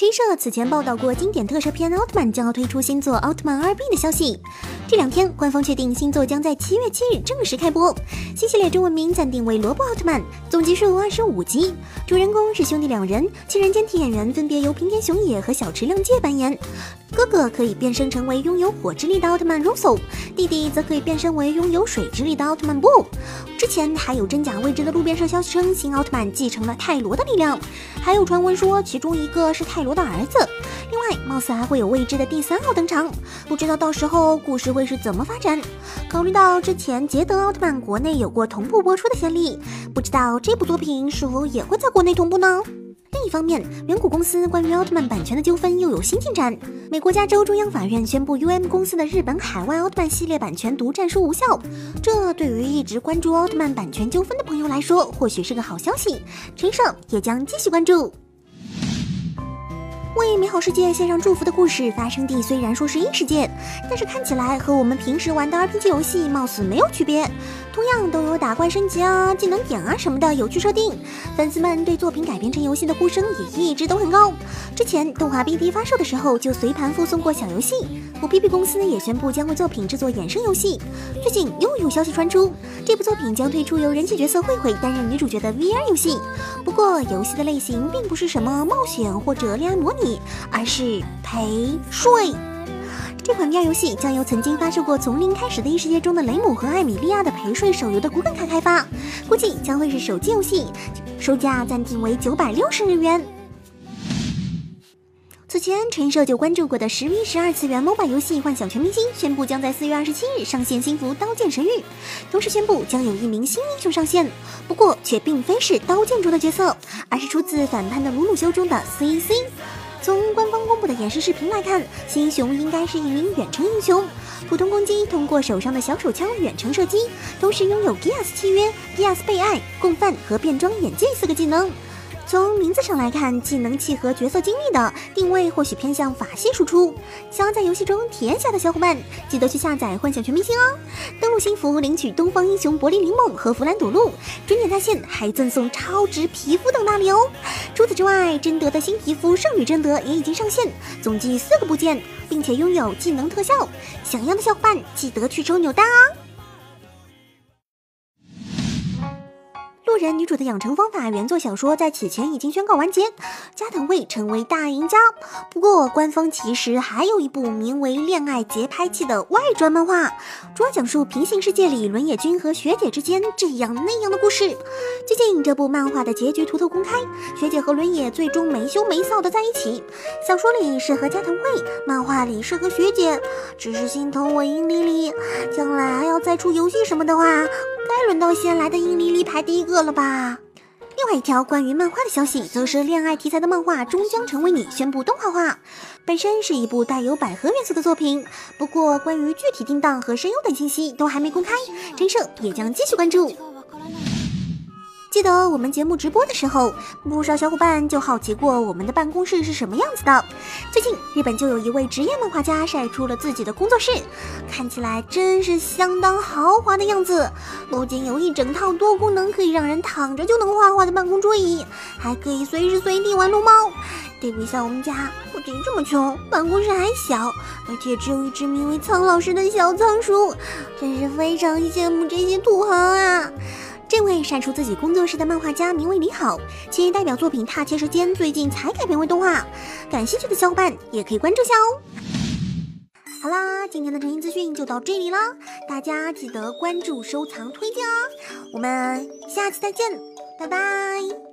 陈社此前报道过经典特摄片奥特曼将要推出新作奥特曼二 B 的消息。这两天，官方确定新作将在七月七日正式开播。新系列中文名暂定为罗布奥特曼，总集数二十五集，主人公是兄弟两人，其人间体演员分别由平田雄也和小池亮介扮演。哥哥可以变身成为拥有火之力的奥特曼 Rosso，弟弟则可以变身为拥有水之力的奥特曼 Bull。之前还有真假未知的路边社消息称，新奥特曼继承了泰罗的力量，还有传闻说其中一个是泰罗的儿子。另外，貌似还会有未知的第三号登场，不知道到时候故事会是怎么发展。考虑到之前捷德奥特曼国内有过同步播出的先例，不知道这部作品是否也会在国内同步呢？另一方面，远古公司关于奥特曼版权的纠纷又有新进展。美国加州中央法院宣布，UM 公司的日本海外奥特曼系列版权独占书无效。这对于一直关注奥特曼版权纠纷的朋友来说，或许是个好消息。陈上也将继续关注。为美好世界献上祝福的故事发生地虽然说是异世界，但是看起来和我们平时玩的 RPG 游戏貌似没有区别。同样都有打怪升级啊、技能点啊什么的有趣设定，粉丝们对作品改编成游戏的呼声也一直都很高。之前动画 BD 发售的时候就随盘附送过小游戏，虎皮皮公司也宣布将为作品制作衍生游戏。最近又有消息传出，这部作品将推出由人气角色慧慧担任女主角的 VR 游戏。不过游戏的类型并不是什么冒险或者恋爱模拟，而是陪睡。这款 VR 游戏将由曾经发售过《从零开始的异世界》中的雷姆和艾米莉亚的陪睡手游的古本卡开发，估计将会是手机游戏，售价暂定为九百六十日元。此前陈设就关注过的十 v 十二次元 MOBA 游戏《幻想全明星》宣布将在四月二十七日上线新服《刀剑神域》，同时宣布将有一名新英雄上线，不过却并非是刀剑中的角色，而是出自反叛的鲁鲁修中的 CC。从官方公布的演示视频来看，新英雄应该是一名远程英雄，普通攻击通过手上的小手枪远程射击，同时拥有 Geas 契约、Geas 被爱、共犯和变装眼镜四个技能。从名字上来看，技能契合角色经历的定位或许偏向法系输出。想要在游戏中体验下的小伙伴，记得去下载《幻想全明星》哦！登录新服领取东方英雄柏林林梦和弗兰朵露，准点在线还赠送超值皮肤等大礼哦！除此之外，贞德的新皮肤圣女贞德也已经上线，总计四个部件，并且拥有技能特效。想要的小伙伴记得去抽扭蛋啊！人女主的养成方法原作小说在此前已经宣告完结，加藤未成为大赢家。不过，官方其实还有一部名为《恋爱节拍器》的外传漫画，主要讲述平行世界里轮野君和学姐之间这样那样的故事。最近这部漫画的结局图头公开，学姐和轮野最终没羞没臊的在一起。小说里是和加藤卫，漫画里是和学姐。只是心疼我英丽丽，将来还要再出游戏什么的话。该轮到先来的英里里排第一个了吧？另外一条关于漫画的消息，则是恋爱题材的漫画终将成为你宣布动画化，本身是一部带有百合元素的作品。不过关于具体定档和声优等信息都还没公开，陈胜也将继续关注。记得我们节目直播的时候，不少小伙伴就好奇过我们的办公室是什么样子的。最近，日本就有一位职业漫画家晒出了自己的工作室，看起来真是相当豪华的样子。不仅有一整套多功能可以让人躺着就能画画的办公桌椅，还可以随时随地玩撸猫。对比下我们家，不仅这么穷，办公室还小，而且只有一只名为苍老师的小仓鼠，真是非常羡慕这些土豪啊！这位晒出自己工作室的漫画家名为李好，其代表作品《踏切时间》最近才改编为动画，感兴趣的小伙伴也可以关注下哦。好啦，今天的成音资讯就到这里啦，大家记得关注、收藏、推荐哦。我们下期再见，拜拜。